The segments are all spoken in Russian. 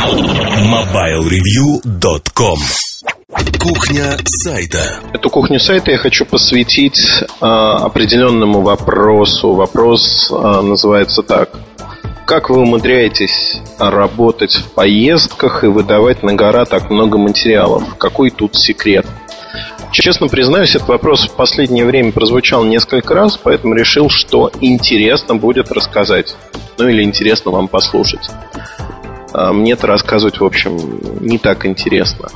MobileReview.com Кухня сайта. Эту кухню сайта я хочу посвятить э, определенному вопросу. Вопрос э, называется так. Как вы умудряетесь работать в поездках и выдавать на гора так много материалов? Какой тут секрет? Честно признаюсь, этот вопрос в последнее время прозвучал несколько раз, поэтому решил, что интересно будет рассказать. Ну или интересно вам послушать. А мне это рассказывать, в общем, не так интересно.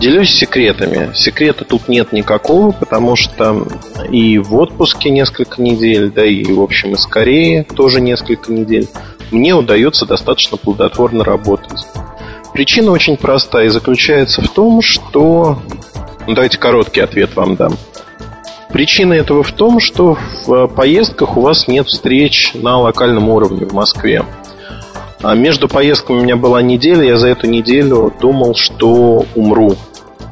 Делюсь секретами. Секрета тут нет никакого, потому что и в отпуске несколько недель, да и, в общем, из Кореи тоже несколько недель, мне удается достаточно плодотворно работать. Причина очень простая и заключается в том, что ну, давайте короткий ответ вам дам. Причина этого в том, что в поездках у вас нет встреч на локальном уровне в Москве. А между поездками у меня была неделя, я за эту неделю думал, что умру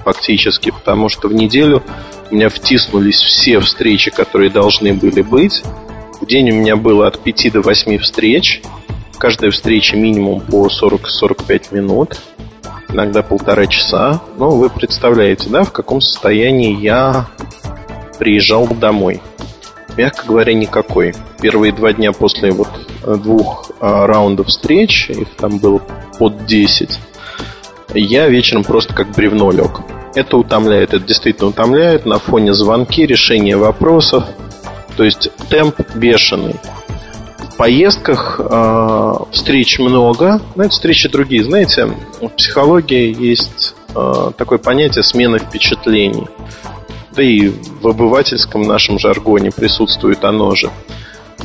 фактически, потому что в неделю у меня втиснулись все встречи, которые должны были быть. В день у меня было от 5 до 8 встреч. Каждая встреча минимум по 40-45 минут иногда полтора часа. Но вы представляете, да, в каком состоянии я приезжал домой. Мягко говоря, никакой. Первые два дня после вот двух раундов встреч, их там было под 10, я вечером просто как бревно лег. Это утомляет, это действительно утомляет на фоне звонки, решения вопросов. То есть темп бешеный поездках э, встреч много, но это встречи другие. Знаете, в психологии есть э, такое понятие смена впечатлений. Да и в обывательском нашем жаргоне присутствует оно же.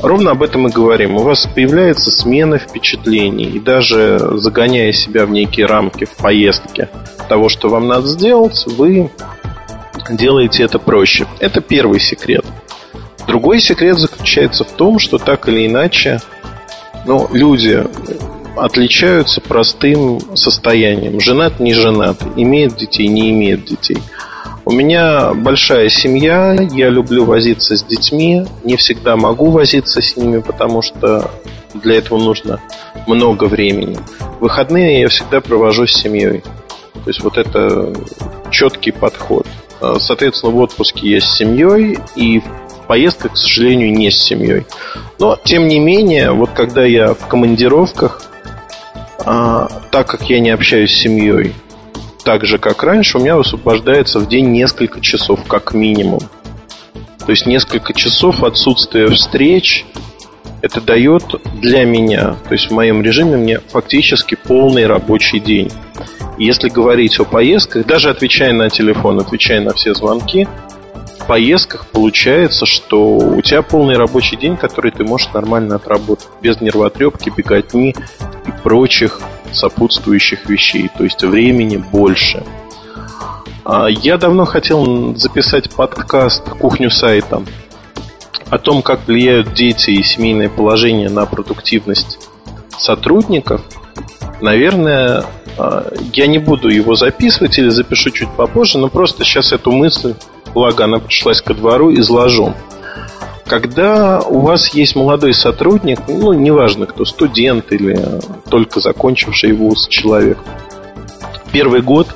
Ровно об этом и говорим. У вас появляется смена впечатлений. И даже загоняя себя в некие рамки в поездке того, что вам надо сделать, вы делаете это проще. Это первый секрет – Другой секрет заключается в том, что так или иначе ну, люди отличаются простым состоянием. Женат, не женат, имеет детей, не имеет детей. У меня большая семья, я люблю возиться с детьми, не всегда могу возиться с ними, потому что для этого нужно много времени. Выходные я всегда провожу с семьей. То есть вот это четкий подход. Соответственно, в отпуске я с семьей, и поездках, к сожалению, не с семьей. Но, тем не менее, вот когда я в командировках, а, так как я не общаюсь с семьей, так же, как раньше, у меня высвобождается в день несколько часов, как минимум. То есть несколько часов отсутствия встреч это дает для меня, то есть в моем режиме мне фактически полный рабочий день. Если говорить о поездках, даже отвечая на телефон, отвечая на все звонки, поездках получается, что у тебя полный рабочий день, который ты можешь нормально отработать, без нервотрепки, беготни и прочих сопутствующих вещей. То есть времени больше. А, я давно хотел записать подкаст «Кухню сайта» о том, как влияют дети и семейное положение на продуктивность сотрудников. Наверное, а, я не буду его записывать или запишу чуть попозже, но просто сейчас эту мысль благо она пришлась ко двору, изложу. Когда у вас есть молодой сотрудник, ну, неважно кто, студент или только закончивший вуз человек, первый год,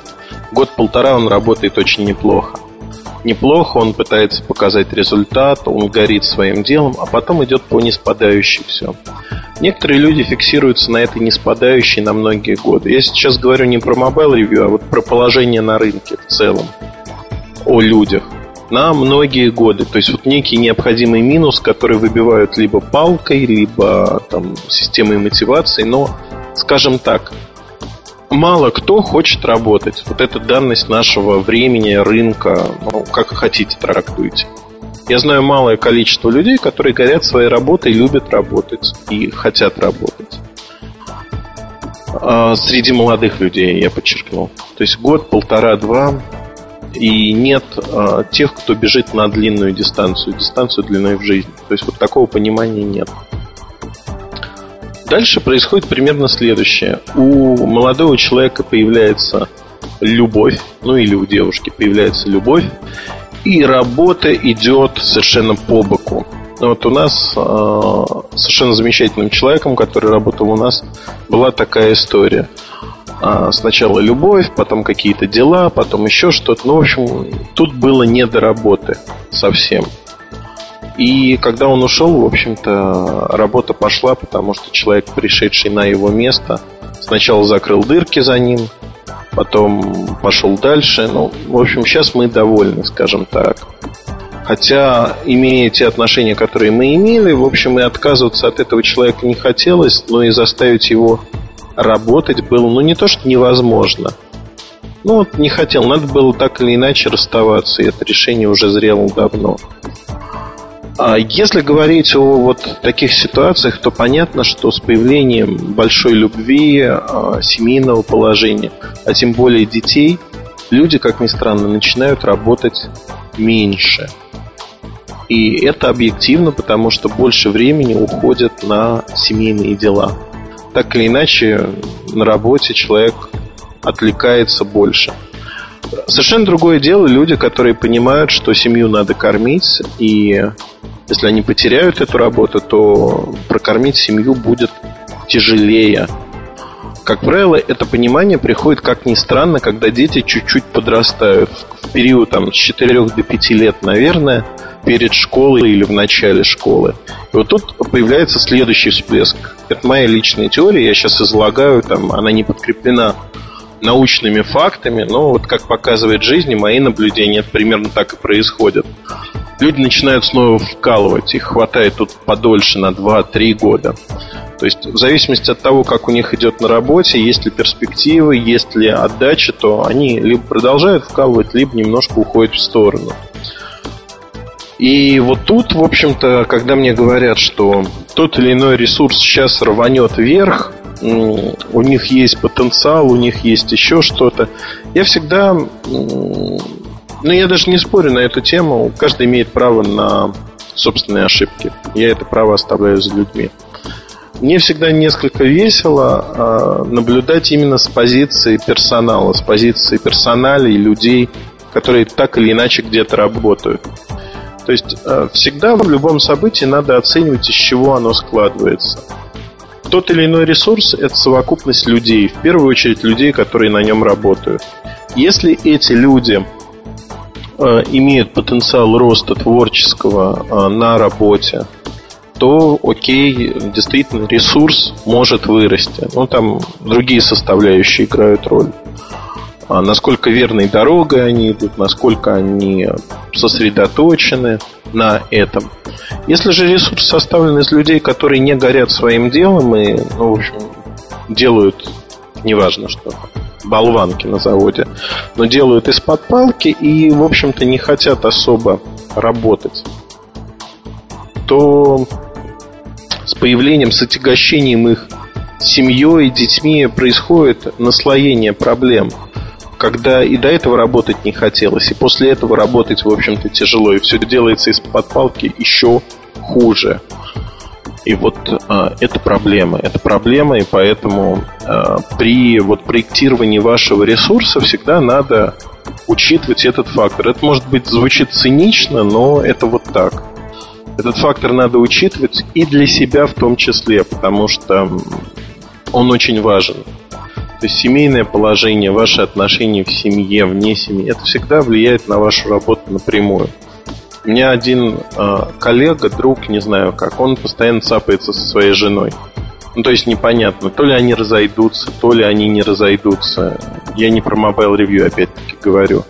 год-полтора он работает очень неплохо. Неплохо, он пытается показать результат, он горит своим делом, а потом идет по неспадающей все. Некоторые люди фиксируются на этой неспадающей на многие годы. Я сейчас говорю не про Mobile Review, а вот про положение на рынке в целом о людях на многие годы. То есть вот некий необходимый минус, который выбивают либо палкой, либо там, системой мотивации. Но, скажем так, мало кто хочет работать. Вот это данность нашего времени, рынка, ну, как хотите трактуйте. Я знаю малое количество людей, которые горят своей работой, любят работать и хотят работать. А среди молодых людей, я подчеркнул. То есть год, полтора, два и нет э, тех, кто бежит на длинную дистанцию, дистанцию длиной в жизнь. То есть вот такого понимания нет. Дальше происходит примерно следующее. У молодого человека появляется любовь, ну или у девушки появляется любовь, и работа идет совершенно по боку. Вот у нас э, совершенно замечательным человеком, который работал у нас, была такая история. А, сначала любовь, потом какие-то дела, потом еще что-то. Ну, в общем, тут было не до работы совсем. И когда он ушел, в общем-то, работа пошла, потому что человек, пришедший на его место, сначала закрыл дырки за ним, потом пошел дальше. Ну, в общем, сейчас мы довольны, скажем так. Хотя, имея те отношения, которые мы имели, в общем, и отказываться от этого человека не хотелось, но и заставить его работать было, ну, не то, что невозможно. Ну, вот не хотел. Надо было так или иначе расставаться, и это решение уже зрело давно. А если говорить о вот таких ситуациях, то понятно, что с появлением большой любви, а, семейного положения, а тем более детей, люди, как ни странно, начинают работать меньше. И это объективно, потому что больше времени уходит на семейные дела. Так или иначе, на работе человек отвлекается больше. Совершенно другое дело люди, которые понимают, что семью надо кормить, и если они потеряют эту работу, то прокормить семью будет тяжелее. Как правило, это понимание приходит, как ни странно, когда дети чуть-чуть подрастают. В период там, с 4 до 5 лет, наверное, перед школой или в начале школы. И вот тут появляется следующий всплеск. Это моя личная теория, я сейчас излагаю, там, она не подкреплена научными фактами, но вот как показывает жизнь, мои наблюдения, примерно так и происходит люди начинают снова вкалывать. Их хватает тут подольше, на 2-3 года. То есть в зависимости от того, как у них идет на работе, есть ли перспективы, есть ли отдача, то они либо продолжают вкалывать, либо немножко уходят в сторону. И вот тут, в общем-то, когда мне говорят, что тот или иной ресурс сейчас рванет вверх, у них есть потенциал, у них есть еще что-то, я всегда ну, я даже не спорю на эту тему. Каждый имеет право на собственные ошибки. Я это право оставляю за людьми. Мне всегда несколько весело э, наблюдать именно с позиции персонала, с позиции персонала и людей, которые так или иначе где-то работают. То есть э, всегда в любом событии надо оценивать, из чего оно складывается. Тот или иной ресурс – это совокупность людей, в первую очередь людей, которые на нем работают. Если эти люди имеют потенциал роста творческого э, на работе, то окей, действительно ресурс может вырасти. Ну, там другие составляющие играют роль. А насколько верной дорогой они идут, насколько они сосредоточены на этом. Если же ресурс составлен из людей, которые не горят своим делом и, ну, в общем, делают неважно что, болванки на заводе, но делают из-под палки и, в общем-то, не хотят особо работать, то с появлением, с отягощением их семьей, детьми происходит наслоение проблем, когда и до этого работать не хотелось, и после этого работать, в общем-то, тяжело, и все делается из-под палки еще хуже. И вот э, это проблема. Это проблема, и поэтому э, при вот, проектировании вашего ресурса всегда надо учитывать этот фактор. Это, может быть, звучит цинично, но это вот так. Этот фактор надо учитывать и для себя в том числе, потому что он очень важен. То есть семейное положение, ваши отношения в семье, вне семьи, это всегда влияет на вашу работу напрямую. Меня один э, коллега, друг, не знаю как, он постоянно цапается со своей женой. Ну, то есть непонятно, то ли они разойдутся, то ли они не разойдутся. Я не про Mobile Review опять-таки говорю.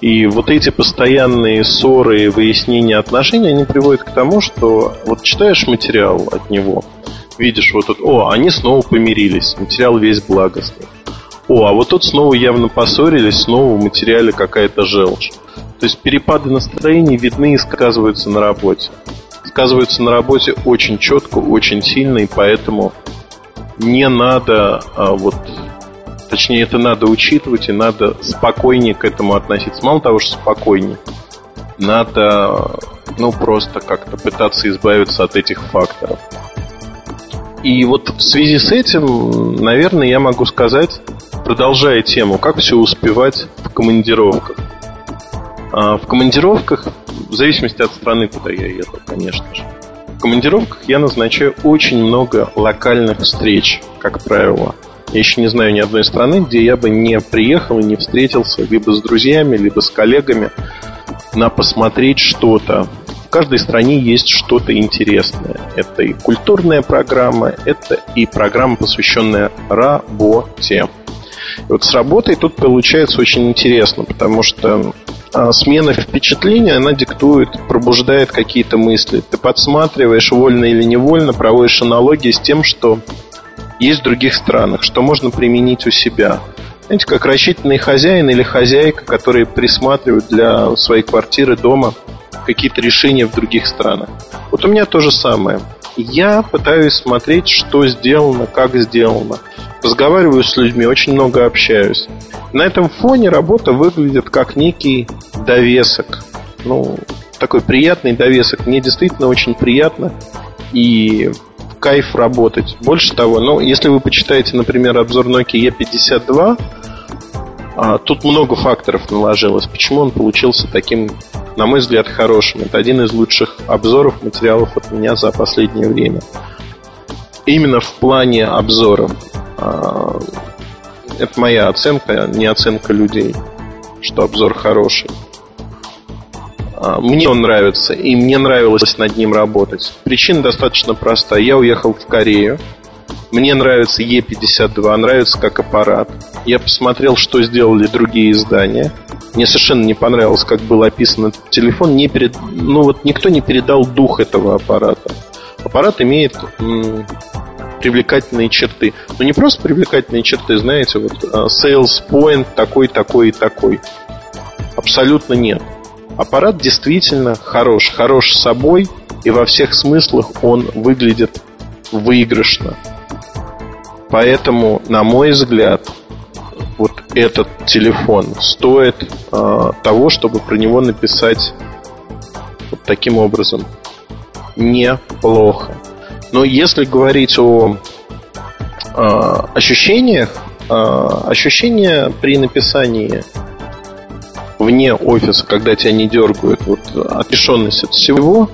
И вот эти постоянные ссоры и выяснения отношений, они приводят к тому, что вот читаешь материал от него, видишь вот тут, о, они снова помирились, материал весь благостный. О, а вот тут снова явно поссорились, снова в материале какая-то желчь. То есть перепады настроений видны и сказываются на работе. Сказываются на работе очень четко, очень сильно, и поэтому не надо а, вот Точнее, это надо учитывать и надо спокойнее к этому относиться. Мало того, что спокойнее, надо ну просто как-то пытаться избавиться от этих факторов. И вот в связи с этим, наверное, я могу сказать, продолжая тему, как все успевать в командировках. А, в командировках, в зависимости от страны, куда я еду, конечно же, в командировках я назначаю очень много локальных встреч, как правило. Я еще не знаю ни одной страны, где я бы не приехал и не встретился либо с друзьями, либо с коллегами на посмотреть что-то. В каждой стране есть что-то интересное. Это и культурная программа, это и программа, посвященная работе. И вот с работой тут получается очень интересно, потому что а, смена впечатления, она диктует, пробуждает какие-то мысли. Ты подсматриваешь, вольно или невольно, проводишь аналогии с тем, что есть в других странах, что можно применить у себя. Знаете, как рассчитанный хозяин или хозяйка, которые присматривают для своей квартиры, дома какие-то решения в других странах. Вот у меня то же самое. Я пытаюсь смотреть, что сделано, как сделано разговариваю с людьми, очень много общаюсь. На этом фоне работа выглядит как некий довесок. Ну, такой приятный довесок. Мне действительно очень приятно и кайф работать. Больше того, ну, если вы почитаете, например, обзор Nokia E52, а, тут много факторов наложилось. Почему он получился таким, на мой взгляд, хорошим? Это один из лучших обзоров материалов от меня за последнее время. Именно в плане обзора. А, это моя оценка, не оценка людей, что обзор хороший. А, мне он нравится, и мне нравилось над ним работать. Причина достаточно проста. Я уехал в Корею. Мне нравится Е52, нравится как аппарат. Я посмотрел, что сделали другие издания. Мне совершенно не понравилось, как был описан этот телефон. Не перед... Ну вот никто не передал дух этого аппарата. Аппарат имеет привлекательные черты. Но ну, не просто привлекательные черты, знаете, вот а, sales point такой, такой и такой. Абсолютно нет. Аппарат действительно хорош. Хорош собой, и во всех смыслах он выглядит выигрышно. Поэтому, на мой взгляд, вот этот телефон стоит э, того, чтобы про него написать вот таким образом. Неплохо. Но если говорить о э, ощущениях, э, ощущения при написании вне офиса, когда тебя не дергают, вот отрешенность от всего,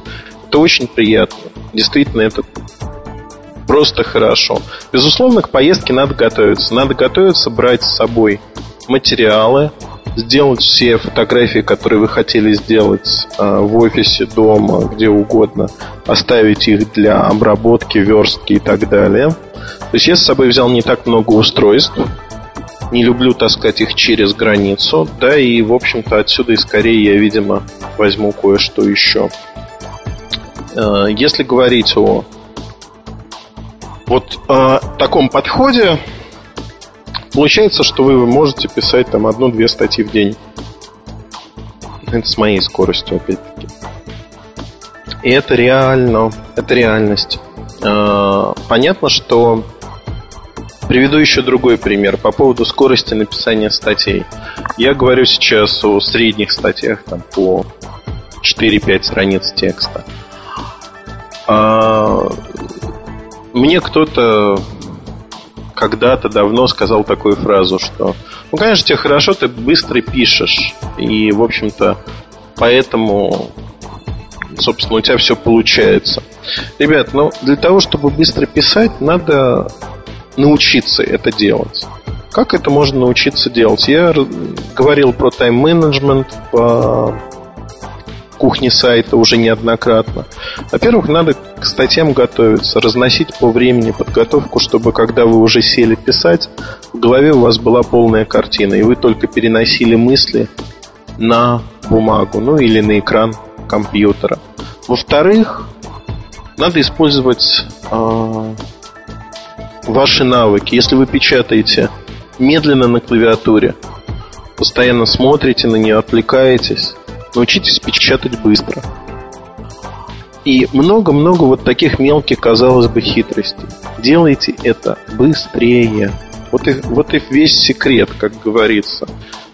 это очень приятно. Действительно, это просто хорошо. Безусловно, к поездке надо готовиться. Надо готовиться, брать с собой материалы, сделать все фотографии, которые вы хотели сделать э, в офисе, дома, где угодно, оставить их для обработки, верстки и так далее. То есть я с собой взял не так много устройств, не люблю таскать их через границу, да, и, в общем-то, отсюда и скорее я, видимо, возьму кое-что еще. Э, если говорить о вот о таком подходе, Получается, что вы можете писать там одну-две статьи в день. Это с моей скоростью, опять-таки. И это реально, это реальность. А, понятно, что Приведу еще другой пример по поводу скорости написания статей. Я говорю сейчас о средних статьях там, по 4-5 страниц текста. А, мне кто-то когда-то давно сказал такую фразу, что ну, конечно, тебе хорошо, ты быстро пишешь. И, в общем-то, поэтому, собственно, у тебя все получается. Ребят, ну, для того, чтобы быстро писать, надо научиться это делать. Как это можно научиться делать? Я говорил про тайм-менеджмент по кухне сайта уже неоднократно. Во-первых, надо к статьям готовиться, разносить по времени подготовку, чтобы когда вы уже сели писать, в голове у вас была полная картина, и вы только переносили мысли на бумагу, ну или на экран компьютера. Во-вторых, надо использовать э, ваши навыки. Если вы печатаете медленно на клавиатуре, постоянно смотрите на нее, отвлекаетесь, научитесь печатать быстро. И много-много вот таких мелких, казалось бы, хитростей. Делайте это быстрее. Вот и, вот и весь секрет, как говорится.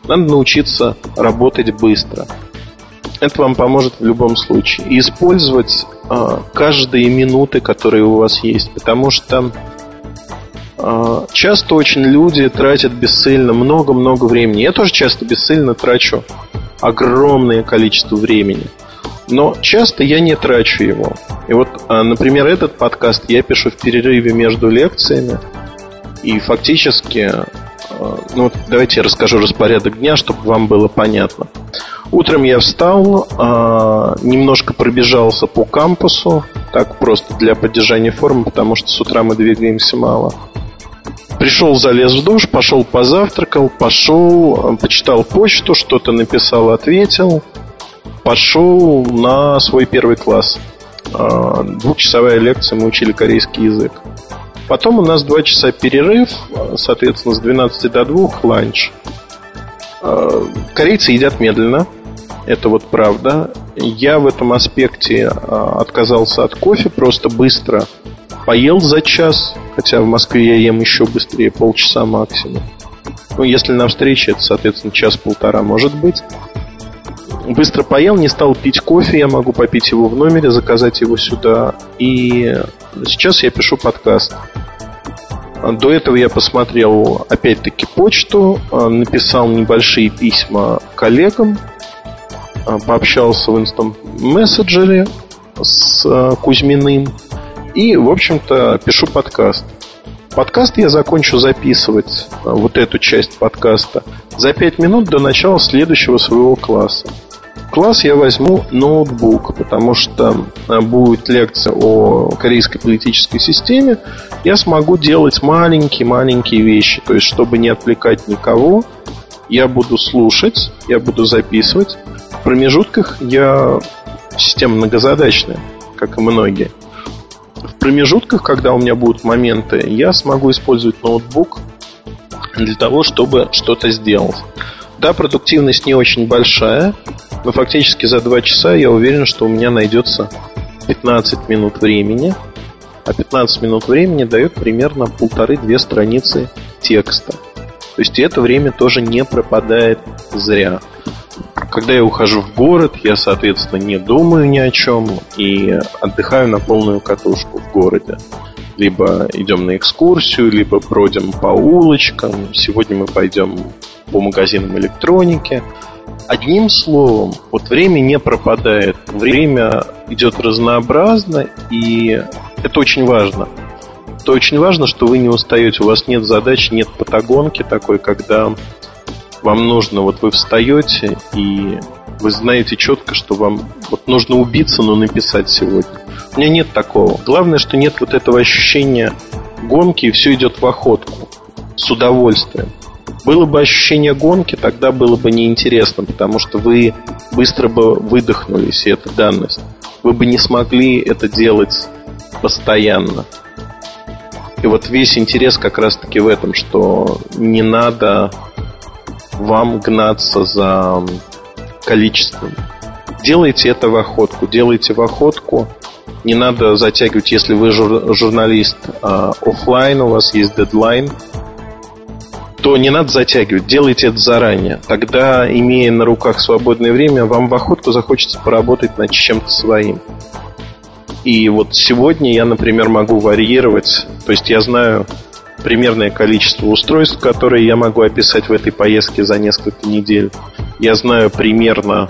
Надо научиться работать быстро. Это вам поможет в любом случае. И использовать э, каждые минуты, которые у вас есть. Потому что э, часто очень люди тратят бесцельно много-много времени. Я тоже часто бесцельно трачу огромное количество времени. Но часто я не трачу его. И вот, а, например, этот подкаст я пишу в перерыве между лекциями. И фактически, э, ну давайте я расскажу распорядок дня, чтобы вам было понятно. Утром я встал, э, немножко пробежался по кампусу, так просто для поддержания формы, потому что с утра мы двигаемся мало. Пришел, залез в душ, пошел позавтракал, пошел, э, почитал почту, что-то написал, ответил, пошел на свой первый класс. Двухчасовая лекция, мы учили корейский язык. Потом у нас 2 часа перерыв, соответственно, с 12 до 2 ланч. А, корейцы едят медленно, это вот правда. Я в этом аспекте а, отказался от кофе, просто быстро поел за час, хотя в Москве я ем еще быстрее, полчаса максимум. Ну, если на встрече, это, соответственно, час-полтора может быть. Быстро поел, не стал пить кофе, я могу попить его в номере, заказать его сюда. И сейчас я пишу подкаст. До этого я посмотрел опять-таки почту, написал небольшие письма коллегам, пообщался в инстам мессенджере с Кузьминым и, в общем-то, пишу подкаст. Подкаст я закончу записывать, вот эту часть подкаста, за 5 минут до начала следующего своего класса класс я возьму ноутбук, потому что э, будет лекция о корейской политической системе. Я смогу делать маленькие-маленькие вещи. То есть, чтобы не отвлекать никого, я буду слушать, я буду записывать. В промежутках я система многозадачная, как и многие. В промежутках, когда у меня будут моменты, я смогу использовать ноутбук для того, чтобы что-то сделать. Да, продуктивность не очень большая, но фактически за 2 часа я уверен, что у меня найдется 15 минут времени. А 15 минут времени дает примерно полторы-две страницы текста. То есть это время тоже не пропадает зря. Когда я ухожу в город, я, соответственно, не думаю ни о чем и отдыхаю на полную катушку в городе. Либо идем на экскурсию, либо бродим по улочкам. Сегодня мы пойдем по магазинам электроники. Одним словом, вот время не пропадает, время идет разнообразно, и это очень важно. Это очень важно, что вы не устаете, у вас нет задачи, нет патагонки такой, когда вам нужно, вот вы встаете, и вы знаете четко, что вам вот нужно убиться, но написать сегодня. У меня нет такого. Главное, что нет вот этого ощущения гонки, и все идет в охотку с удовольствием. Было бы ощущение гонки, тогда было бы неинтересно, потому что вы быстро бы выдохнулись, и это данность. Вы бы не смогли это делать постоянно. И вот весь интерес как раз-таки в этом, что не надо вам гнаться за количеством. Делайте это в охотку. Делайте в охотку. Не надо затягивать, если вы жур- журналист э, офлайн, у вас есть дедлайн, то не надо затягивать, делайте это заранее. Тогда, имея на руках свободное время, вам в охотку захочется поработать над чем-то своим. И вот сегодня я, например, могу варьировать, то есть я знаю примерное количество устройств, которые я могу описать в этой поездке за несколько недель. Я знаю примерно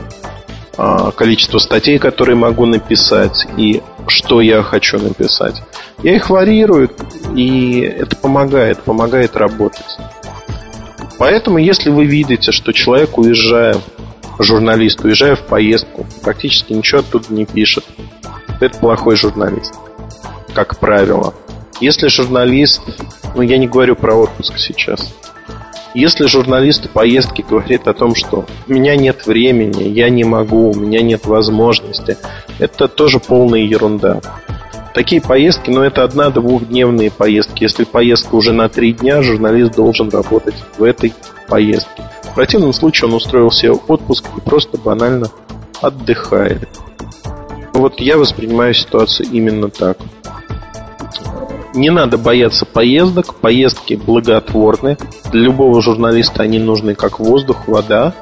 э, количество статей, которые могу написать и что я хочу написать. Я их варьирую, и это помогает, помогает работать. Поэтому, если вы видите, что человек, уезжая, журналист, уезжая в поездку, практически ничего оттуда не пишет, это плохой журналист, как правило. Если журналист, ну я не говорю про отпуск сейчас, если журналист поездки говорит о том, что у меня нет времени, я не могу, у меня нет возможности, это тоже полная ерунда. Такие поездки, но это одна-двухдневные поездки. Если поездка уже на три дня, журналист должен работать в этой поездке. В противном случае он устроил себе отпуск и просто банально отдыхает. Вот я воспринимаю ситуацию именно так. Не надо бояться поездок. Поездки благотворны. Для любого журналиста они нужны как воздух, вода.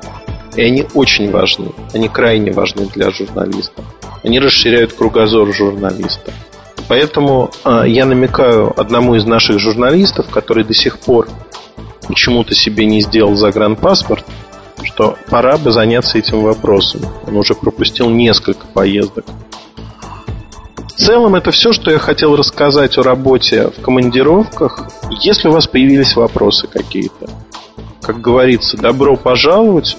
И они очень важны. Они крайне важны для журналиста. Они расширяют кругозор журналиста. Поэтому э, я намекаю одному из наших журналистов, который до сих пор почему-то себе не сделал загранпаспорт, что пора бы заняться этим вопросом. Он уже пропустил несколько поездок. В целом это все, что я хотел рассказать о работе в командировках. Если у вас появились вопросы какие-то, как говорится, добро пожаловать.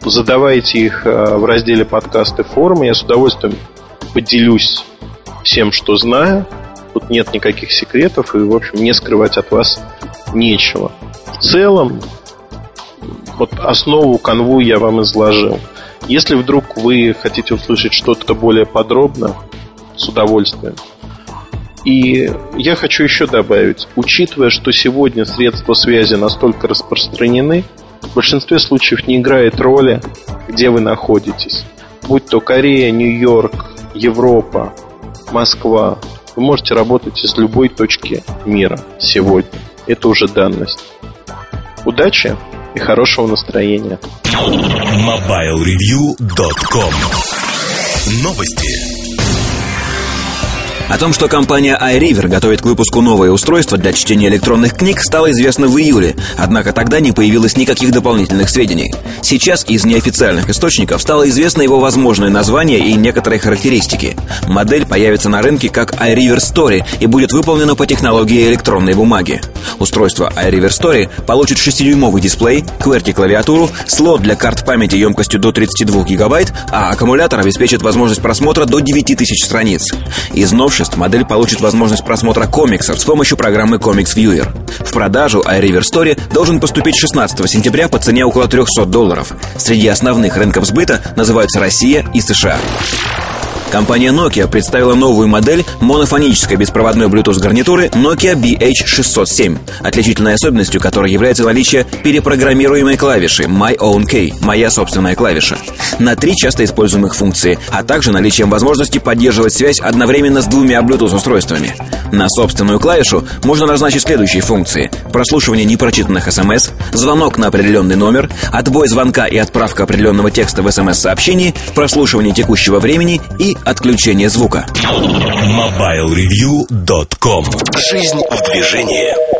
Задавайте их э, в разделе подкасты форума. Я с удовольствием поделюсь всем, что знаю. Тут нет никаких секретов, и, в общем, не скрывать от вас нечего. В целом, вот основу канву я вам изложил. Если вдруг вы хотите услышать что-то более подробно, с удовольствием. И я хочу еще добавить, учитывая, что сегодня средства связи настолько распространены, в большинстве случаев не играет роли, где вы находитесь. Будь то Корея, Нью-Йорк, Европа, Москва, вы можете работать из любой точки мира сегодня. Это уже данность. Удачи и хорошего настроения. MobileReview.com Новости. О том, что компания iRiver готовит к выпуску новое устройство для чтения электронных книг, стало известно в июле, однако тогда не появилось никаких дополнительных сведений. Сейчас из неофициальных источников стало известно его возможное название и некоторые характеристики. Модель появится на рынке как iRiver Story и будет выполнена по технологии электронной бумаги. Устройство iRiver Story получит 6-дюймовый дисплей, QWERTY-клавиатуру, слот для карт памяти емкостью до 32 гигабайт, а аккумулятор обеспечит возможность просмотра до 9000 страниц. Из новшеств новшеств модель получит возможность просмотра комиксов с помощью программы Comics Viewer. В продажу iRiver Story должен поступить 16 сентября по цене около 300 долларов. Среди основных рынков сбыта называются Россия и США. Компания Nokia представила новую модель монофонической беспроводной Bluetooth гарнитуры Nokia BH607, отличительной особенностью которой является наличие перепрограммируемой клавиши My Own Key, моя собственная клавиша, на три часто используемых функции, а также наличием возможности поддерживать связь одновременно с двумя Bluetooth устройствами. На собственную клавишу можно назначить следующие функции: прослушивание непрочитанных смс, звонок на определенный номер, отбой звонка и отправка определенного текста в смс-сообщении, прослушивание текущего времени и отключение звука. MobileReview.com Жизнь в движении.